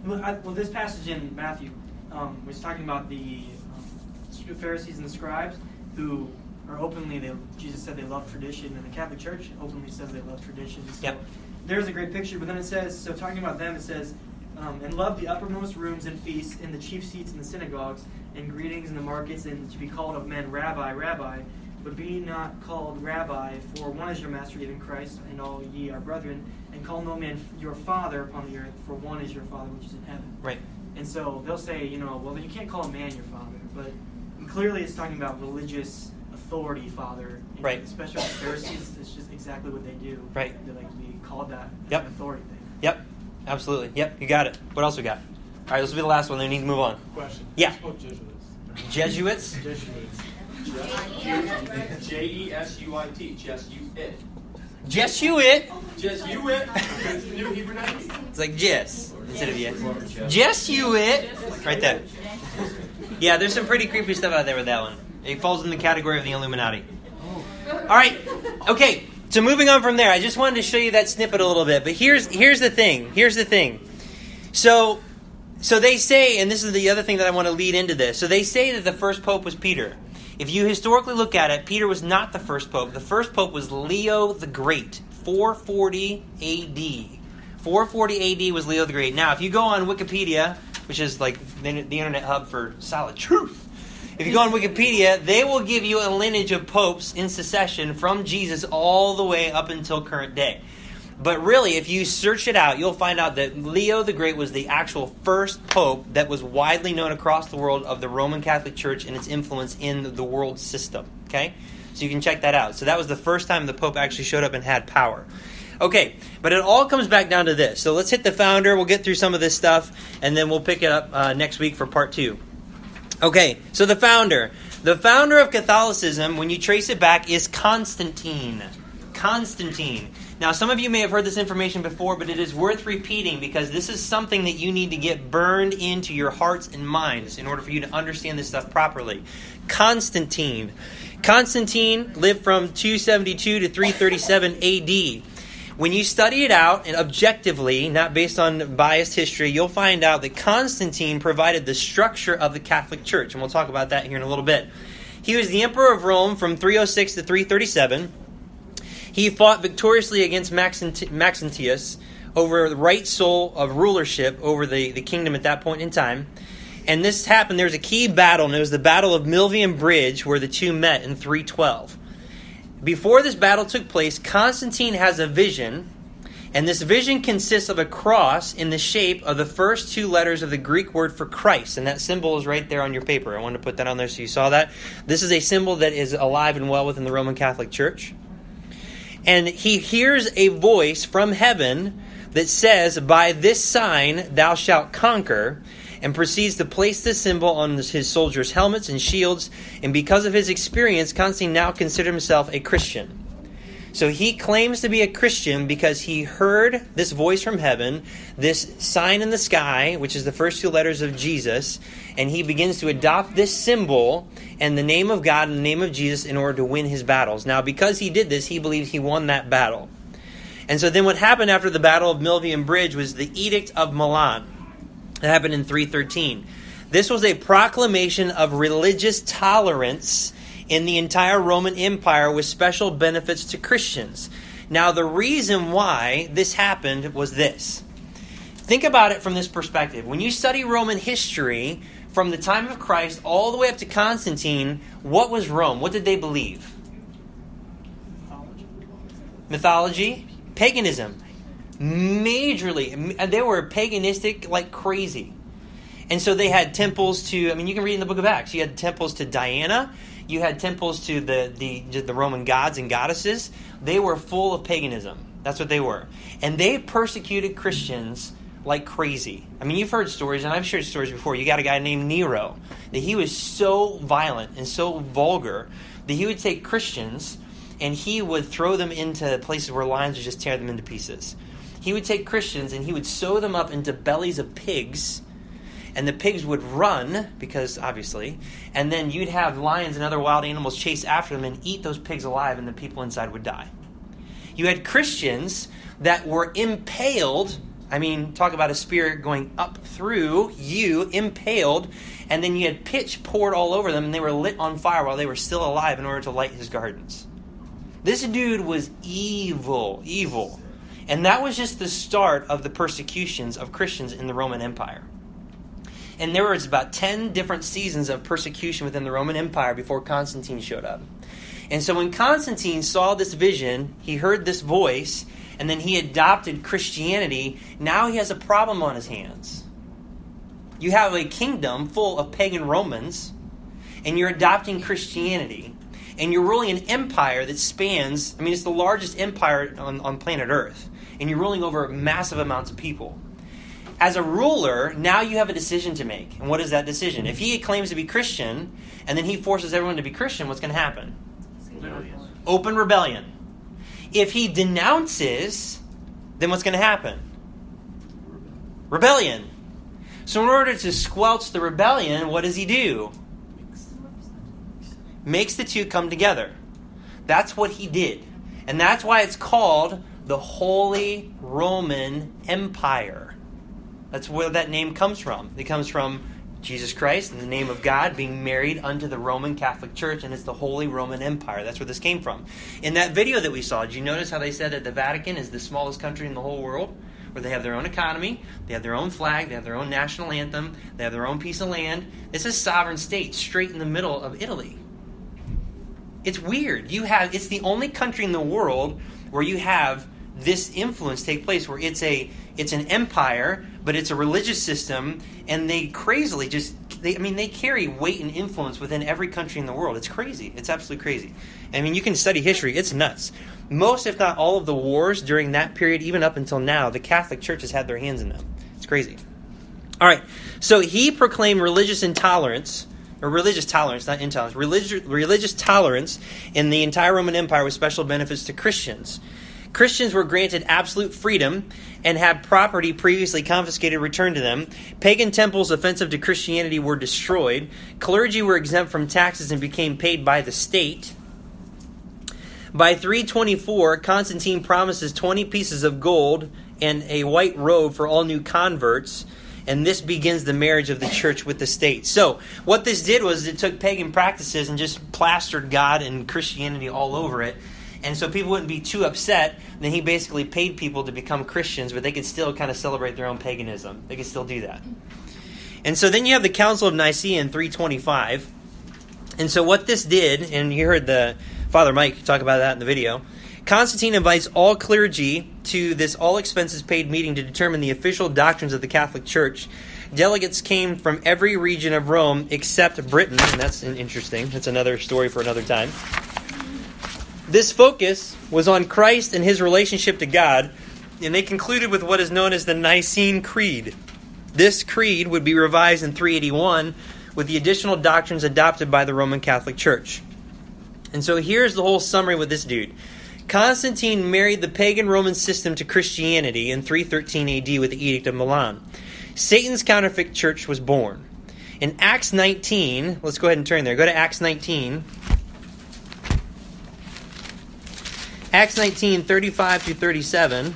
Well, I, well this passage in Matthew um, was talking about the um, Pharisees and the scribes who are openly they Jesus said they love tradition, and the Catholic Church openly says they love tradition. So Yep. There's a great picture, but then it says so talking about them it says. Um, and love the uppermost rooms and feasts, and the chief seats in the synagogues, and greetings in the markets, and to be called of men, Rabbi, Rabbi. But be not called Rabbi, for one is your master, even Christ, and all ye are brethren. And call no man your father upon the earth, for one is your Father which is in heaven. Right. And so they'll say, you know, well, you can't call a man your father, but clearly it's talking about religious authority, father. And Right. Especially with the Pharisees, it's just exactly what they do. Right. They like to be called that Yep. authority thing. Yep. Absolutely. Yep. You got it. What else we got? All right, this will be the last one. Then we need to move on. Question. Yeah. Jesuits. Jesuits. Jesuits. J E S U I T. Jesuit. Jesuit. Jesuit. It's the new Hebrew name. It's like Jess instead of yes. Jesuit. Right there. Yeah, there's some pretty creepy stuff out there with that one. It falls in the category of the Illuminati. All right. Okay. So moving on from there, I just wanted to show you that snippet a little bit. But here's here's the thing. Here's the thing. So so they say, and this is the other thing that I want to lead into this. So they say that the first pope was Peter. If you historically look at it, Peter was not the first pope. The first pope was Leo the Great, 440 AD. 440 AD was Leo the Great. Now, if you go on Wikipedia, which is like the, internet hub for solid truth, if you go on Wikipedia, they will give you a lineage of popes in succession from Jesus all the way up until current day. But really, if you search it out, you'll find out that Leo the Great was the actual first pope that was widely known across the world of the Roman Catholic Church and its influence in the world system. Okay? So you can check that out. So that was the first time the pope actually showed up and had power. Okay, but it all comes back down to this. So let's hit the founder. We'll get through some of this stuff, and then we'll pick it up uh, next week for part two. Okay, so the founder. The founder of Catholicism, when you trace it back, is Constantine. Constantine. Now, some of you may have heard this information before, but it is worth repeating because this is something that you need to get burned into your hearts and minds in order for you to understand this stuff properly. Constantine. Constantine lived from 272 to 337 AD. When you study it out and objectively, not based on biased history, you'll find out that Constantine provided the structure of the Catholic Church, and we'll talk about that here in a little bit. He was the emperor of Rome from 306 to 337. He fought victoriously against Maxentius over the right sole of rulership over the, the kingdom at that point in time. And this happened, there was a key battle, and it was the Battle of Milvian Bridge where the two met in 312. Before this battle took place, Constantine has a vision, and this vision consists of a cross in the shape of the first two letters of the Greek word for Christ, and that symbol is right there on your paper. I wanted to put that on there so you saw that. This is a symbol that is alive and well within the Roman Catholic Church. And he hears a voice from heaven that says, By this sign thou shalt conquer and proceeds to place this symbol on his soldiers' helmets and shields. And because of his experience, Constantine now considered himself a Christian. So he claims to be a Christian because he heard this voice from heaven, this sign in the sky, which is the first two letters of Jesus, and he begins to adopt this symbol and the name of God and the name of Jesus in order to win his battles. Now, because he did this, he believes he won that battle. And so then what happened after the Battle of Milvian Bridge was the Edict of Milan. That happened in 313. This was a proclamation of religious tolerance in the entire Roman Empire with special benefits to Christians. Now, the reason why this happened was this. Think about it from this perspective. When you study Roman history, from the time of Christ all the way up to Constantine, what was Rome? What did they believe? Mythology, paganism majorly. They were paganistic like crazy. And so they had temples to, I mean, you can read in the book of Acts, you had temples to Diana, you had temples to the, the, the Roman gods and goddesses. They were full of paganism. That's what they were. And they persecuted Christians like crazy. I mean, you've heard stories, and I've shared stories before. You got a guy named Nero, that he was so violent and so vulgar that he would take Christians and he would throw them into places where lions would just tear them into pieces he would take Christians and he would sew them up into bellies of pigs, and the pigs would run, because obviously, and then you'd have lions and other wild animals chase after them and eat those pigs alive, and the people inside would die. You had Christians that were impaled. I mean, talk about a spirit going up through you, impaled, and then you had pitch poured all over them, and they were lit on fire while they were still alive in order to light his gardens. This dude was evil, evil. And that was just the start of the persecutions of Christians in the Roman Empire. And there was about 10 different seasons of persecution within the Roman Empire before Constantine showed up. And so when Constantine saw this vision, he heard this voice, and then he adopted Christianity, now he has a problem on his hands. You have a kingdom full of pagan Romans, and you're adopting Christianity, and you're ruling an empire that spans, I mean, it's the largest empire on, on planet Earth and you're ruling over massive amounts of people. As a ruler, now you have a decision to make. And what is that decision? If he claims to be Christian and then he forces everyone to be Christian, what's going to happen? Open rebellion. If he denounces, then what's going to happen? Rebellion. So, in order to squelch the rebellion, what does he do? Makes the two come together. That's what he did. And that's why it's called the Holy Roman Empire. That's where that name comes from. It comes from Jesus Christ in the name of God being married unto the Roman Catholic Church, and it's the Holy Roman Empire. That's where this came from. In that video that we saw, did you notice how they said that the Vatican is the smallest country in the whole world? Where they have their own economy, they have their own flag, they have their own national anthem, they have their own piece of land. This is sovereign state straight in the middle of Italy. It's weird. You have it's the only country in the world where you have this influence take place where it's a it's an empire but it's a religious system and they crazily just they i mean they carry weight and influence within every country in the world. It's crazy. It's absolutely crazy. I mean you can study history. It's nuts. Most if not all of the wars during that period even up until now the catholic church has had their hands in them. It's crazy. All right. So he proclaimed religious intolerance or religious tolerance, not intolerance, religious, religious tolerance in the entire Roman Empire with special benefits to Christians. Christians were granted absolute freedom and had property previously confiscated returned to them. Pagan temples offensive to Christianity were destroyed. Clergy were exempt from taxes and became paid by the state. By 324, Constantine promises 20 pieces of gold and a white robe for all new converts and this begins the marriage of the church with the state. So, what this did was it took pagan practices and just plastered God and Christianity all over it. And so people wouldn't be too upset. Then he basically paid people to become Christians, but they could still kind of celebrate their own paganism. They could still do that. And so then you have the Council of Nicaea in 325. And so what this did, and you heard the Father Mike talk about that in the video. Constantine invites all clergy to this all expenses paid meeting to determine the official doctrines of the Catholic Church. Delegates came from every region of Rome except Britain, and that's interesting. That's another story for another time. This focus was on Christ and his relationship to God, and they concluded with what is known as the Nicene Creed. This creed would be revised in 381 with the additional doctrines adopted by the Roman Catholic Church. And so here's the whole summary with this dude. Constantine married the pagan Roman system to Christianity in 313 AD with the Edict of Milan. Satan's counterfeit church was born. In Acts 19, let's go ahead and turn there. Go to Acts 19. Acts 19, 35 through 37.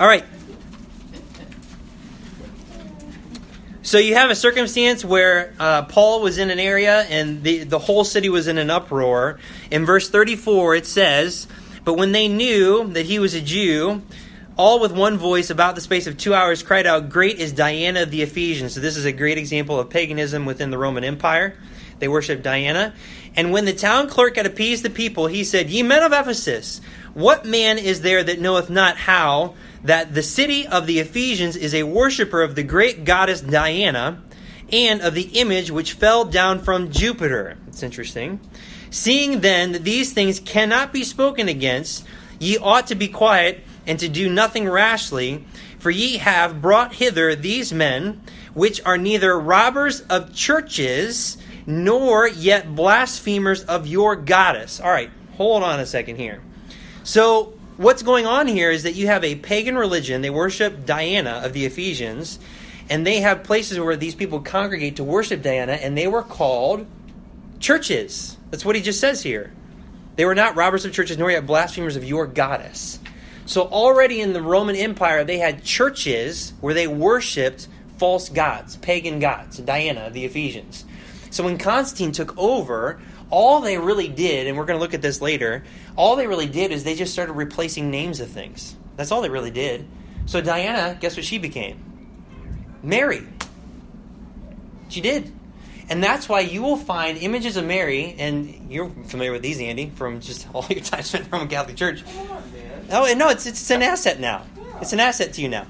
All right. So you have a circumstance where uh, Paul was in an area and the, the whole city was in an uproar. In verse 34, it says, But when they knew that he was a Jew, all with one voice about the space of two hours cried out, Great is Diana of the Ephesians. So this is a great example of paganism within the Roman Empire. They worship Diana. And when the town clerk had appeased the people, he said, Ye men of Ephesus, what man is there that knoweth not how that the city of the Ephesians is a worshiper of the great goddess Diana and of the image which fell down from Jupiter. It's interesting. Seeing then that these things cannot be spoken against, ye ought to be quiet and to do nothing rashly, for ye have brought hither these men, which are neither robbers of churches, nor yet blasphemers of your goddess. All right, hold on a second here. So, what's going on here is that you have a pagan religion. They worship Diana of the Ephesians, and they have places where these people congregate to worship Diana, and they were called churches. That's what he just says here. They were not robbers of churches, nor yet blasphemers of your goddess. So, already in the Roman Empire, they had churches where they worshiped false gods, pagan gods, Diana the Ephesians. So, when Constantine took over, all they really did, and we're going to look at this later, all they really did is they just started replacing names of things. That's all they really did. So Diana, guess what she became? Mary. She did. And that's why you will find images of Mary, and you're familiar with these, Andy, from just all your time spent in Roman Catholic Church. Oh, no, it's, it's an asset now. It's an asset to you now.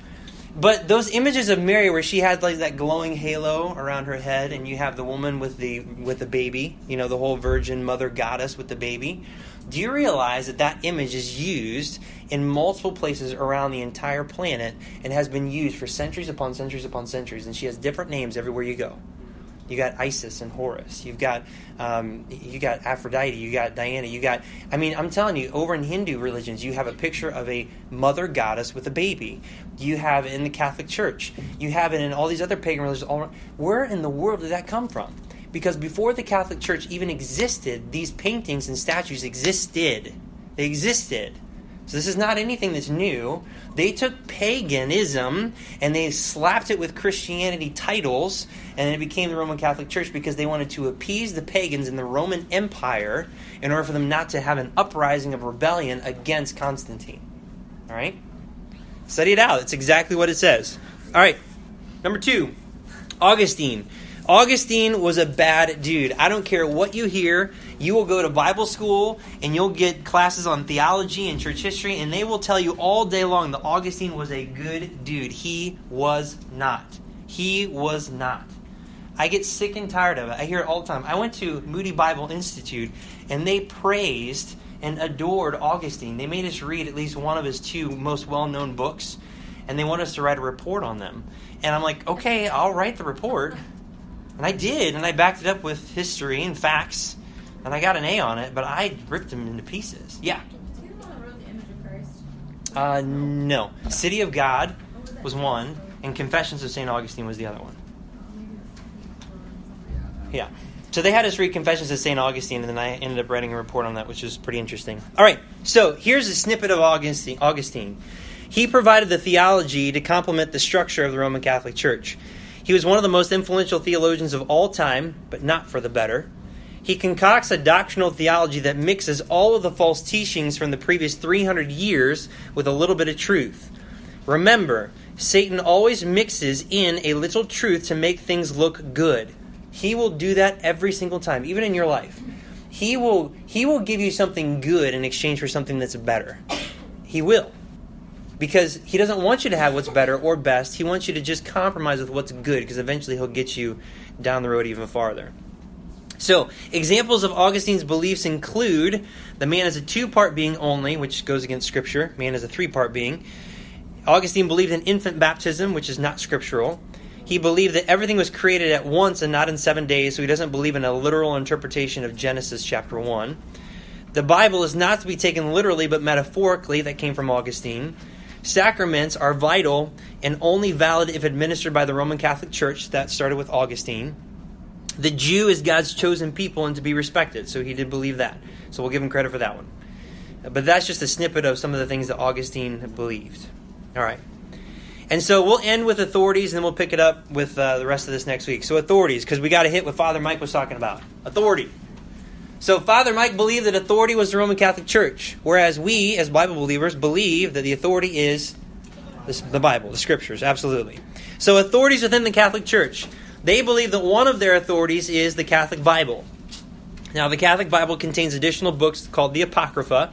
But those images of Mary, where she had like that glowing halo around her head, and you have the woman with the with the baby, you know, the whole Virgin Mother Goddess with the baby. Do you realize that that image is used in multiple places around the entire planet and has been used for centuries upon centuries upon centuries? And she has different names everywhere you go. You got Isis and Horus. You've got um, you got Aphrodite. You got Diana. You got. I mean, I'm telling you, over in Hindu religions, you have a picture of a mother goddess with a baby. You have it in the Catholic Church. You have it in all these other pagan religions. All, where in the world did that come from? Because before the Catholic Church even existed, these paintings and statues existed. They existed. So this is not anything that's new. They took paganism and they slapped it with Christianity titles, and it became the Roman Catholic Church because they wanted to appease the pagans in the Roman Empire in order for them not to have an uprising of rebellion against Constantine. All right? Study it out. It's exactly what it says. All right. Number two, Augustine. Augustine was a bad dude. I don't care what you hear. You will go to Bible school and you'll get classes on theology and church history, and they will tell you all day long that Augustine was a good dude. He was not. He was not. I get sick and tired of it. I hear it all the time. I went to Moody Bible Institute and they praised and adored Augustine. They made us read at least one of his two most well known books and they want us to write a report on them. And I'm like, okay, I'll write the report. And I did, and I backed it up with history and facts, and I got an A on it, but I ripped them into pieces. Yeah. Do you know who wrote the image of Uh, no. City of God was one, and Confessions of St. Augustine was the other one. Yeah. So they had us read Confessions of St. Augustine, and then I ended up writing a report on that, which was pretty interesting. All right, so here's a snippet of Augustine. Augustine. He provided the theology to complement the structure of the Roman Catholic Church. He was one of the most influential theologians of all time, but not for the better. He concocts a doctrinal theology that mixes all of the false teachings from the previous 300 years with a little bit of truth. Remember, Satan always mixes in a little truth to make things look good. He will do that every single time, even in your life. He will he will give you something good in exchange for something that's better. He will because he doesn't want you to have what's better or best. He wants you to just compromise with what's good because eventually he'll get you down the road even farther. So, examples of Augustine's beliefs include the man is a two part being only, which goes against Scripture. Man is a three part being. Augustine believed in infant baptism, which is not scriptural. He believed that everything was created at once and not in seven days, so he doesn't believe in a literal interpretation of Genesis chapter 1. The Bible is not to be taken literally but metaphorically, that came from Augustine. Sacraments are vital and only valid if administered by the Roman Catholic Church. That started with Augustine. The Jew is God's chosen people and to be respected, so he did believe that. So we'll give him credit for that one. But that's just a snippet of some of the things that Augustine believed. All right. And so we'll end with authorities and then we'll pick it up with uh, the rest of this next week. So, authorities, because we got to hit what Father Mike was talking about. Authority. So Father Mike believed that authority was the Roman Catholic Church, whereas we, as Bible believers, believe that the authority is the Bible, the Scriptures, absolutely. So authorities within the Catholic Church, they believe that one of their authorities is the Catholic Bible. Now, the Catholic Bible contains additional books called the Apocrypha,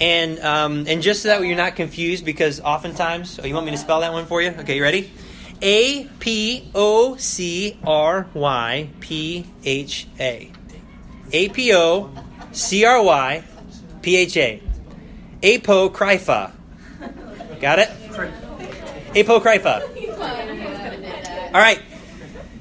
and um, and just so that you're not confused, because oftentimes, oh, you want me to spell that one for you? Okay, you ready? A P O C R Y P H A. A P O C R Y P H A. Apocrypha. Got it? Apocrypha. All right.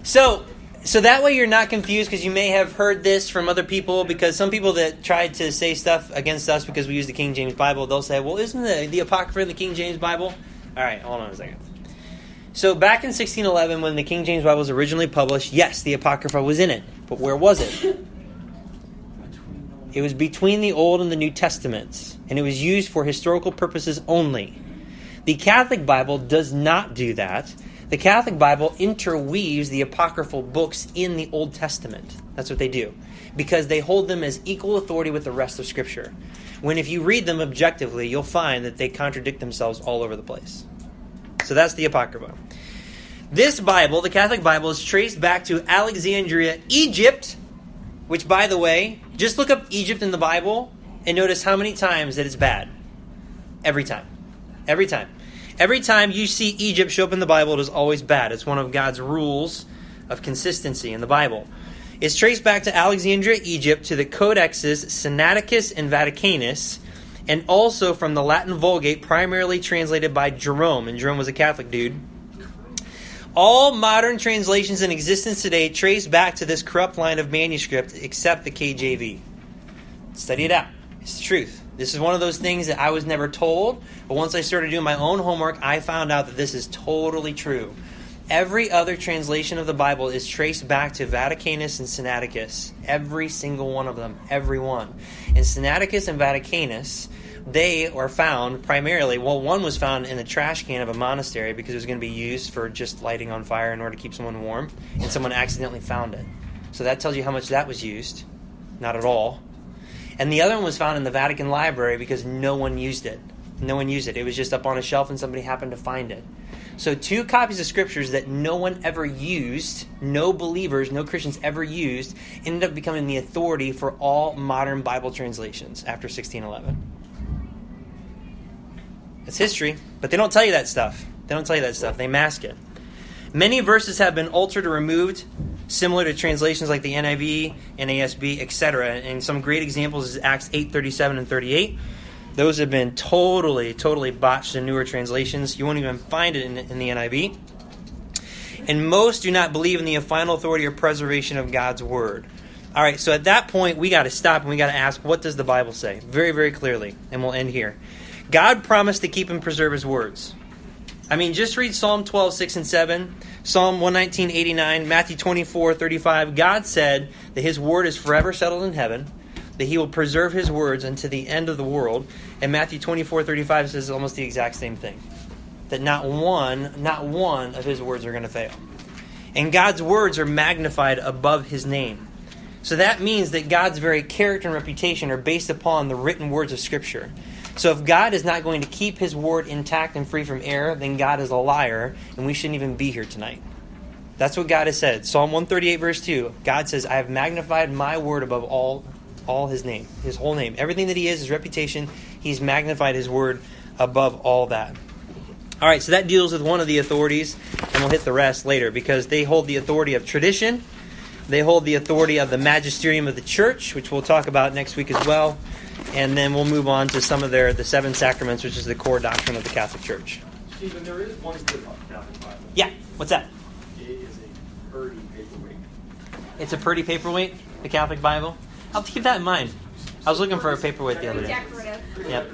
So, so that way you're not confused because you may have heard this from other people because some people that tried to say stuff against us because we use the King James Bible, they'll say, well, isn't the, the Apocrypha in the King James Bible? All right, hold on a second. So back in 1611 when the King James Bible was originally published, yes, the Apocrypha was in it. But where was it? It was between the Old and the New Testaments, and it was used for historical purposes only. The Catholic Bible does not do that. The Catholic Bible interweaves the apocryphal books in the Old Testament. That's what they do. Because they hold them as equal authority with the rest of Scripture. When if you read them objectively, you'll find that they contradict themselves all over the place. So that's the Apocrypha. This Bible, the Catholic Bible, is traced back to Alexandria, Egypt, which, by the way, just look up Egypt in the Bible and notice how many times that it's bad. Every time. Every time. Every time you see Egypt show up in the Bible, it is always bad. It's one of God's rules of consistency in the Bible. It's traced back to Alexandria, Egypt, to the codexes Sinaiticus and Vaticanus, and also from the Latin Vulgate, primarily translated by Jerome. And Jerome was a Catholic dude. All modern translations in existence today trace back to this corrupt line of manuscript, except the KJV. Study it out. It's the truth. This is one of those things that I was never told, but once I started doing my own homework, I found out that this is totally true. Every other translation of the Bible is traced back to Vaticanus and Sinaiticus. Every single one of them. Every one. And Sinaiticus and Vaticanus, they are found primarily, well, one was found in the trash can of a monastery because it was going to be used for just lighting on fire in order to keep someone warm, and someone accidentally found it. So that tells you how much that was used. Not at all. And the other one was found in the Vatican Library because no one used it. No one used it. It was just up on a shelf and somebody happened to find it. So, two copies of scriptures that no one ever used, no believers, no Christians ever used, ended up becoming the authority for all modern Bible translations after 1611. It's history, but they don't tell you that stuff. They don't tell you that stuff. They mask it. Many verses have been altered or removed, similar to translations like the NIV, NASB, etc. And some great examples is Acts 8, 37 and 38. Those have been totally, totally botched in newer translations. You won't even find it in, in the NIV. And most do not believe in the final authority or preservation of God's word. All right, so at that point, we got to stop and we got to ask, what does the Bible say? Very, very clearly. And we'll end here. God promised to keep and preserve his words. I mean, just read Psalm 12, 6 and 7, Psalm 119, 89, Matthew 24, 35. God said that his word is forever settled in heaven, that he will preserve his words unto the end of the world. And Matthew 24, 35 says almost the exact same thing. That not one, not one of his words are going to fail. And God's words are magnified above his name. So that means that God's very character and reputation are based upon the written words of Scripture. So if God is not going to keep his word intact and free from error, then God is a liar, and we shouldn't even be here tonight. That's what God has said. Psalm 138, verse 2. God says, I have magnified my word above all all his name, his whole name. Everything that he is, his reputation, he's magnified his word above all that. All right, so that deals with one of the authorities, and we'll hit the rest later because they hold the authority of tradition. They hold the authority of the magisterium of the church, which we'll talk about next week as well and then we'll move on to some of their the seven sacraments, which is the core doctrine of the Catholic Church. Stephen, there is one good about the Catholic Bible. Yeah, what's that? It is a Purdy paperweight. It's a Purdy paperweight, the Catholic Bible. I'll keep that in mind. I was looking for a paperweight the other day. Yep.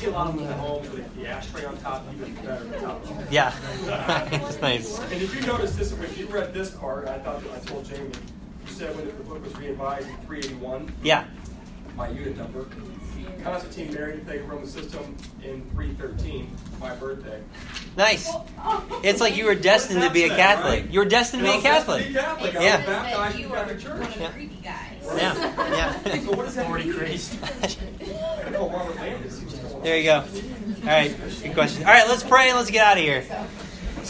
See a lot of them at home with the ashtray on top, even better than top. Yeah, nice, nice. And if you notice this, if you read this part, I thought I told Jamie. You said when the book was readvised in 381. Yeah. My unit number. Constantine married the Roman system in 313, my birthday. Nice. It's like you were destined to be a Catholic. You were destined to be a Catholic. Yeah. That you are one of the creepy guys. Yeah. Yeah. So what does that mean? There you go. All right. Good question. All right. Let's pray and let's get out of here.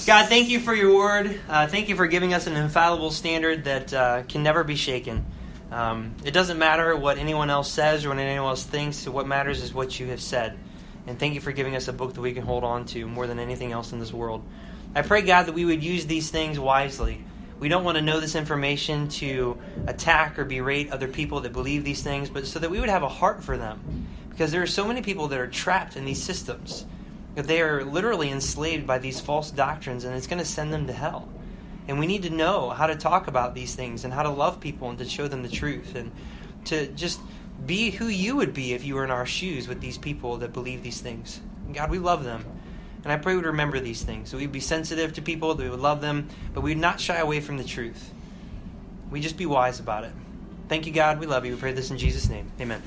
God, thank you for your word. Uh, thank you for giving us an infallible standard that uh, can never be shaken. Um, it doesn't matter what anyone else says or what anyone else thinks. What matters is what you have said. And thank you for giving us a book that we can hold on to more than anything else in this world. I pray, God, that we would use these things wisely. We don't want to know this information to attack or berate other people that believe these things, but so that we would have a heart for them. Because there are so many people that are trapped in these systems, that they are literally enslaved by these false doctrines, and it's going to send them to hell. And we need to know how to talk about these things and how to love people and to show them the truth and to just be who you would be if you were in our shoes with these people that believe these things. God, we love them. And I pray we'd remember these things. So we'd be sensitive to people, that we would love them, but we'd not shy away from the truth. We just be wise about it. Thank you, God. We love you. We pray this in Jesus' name. Amen.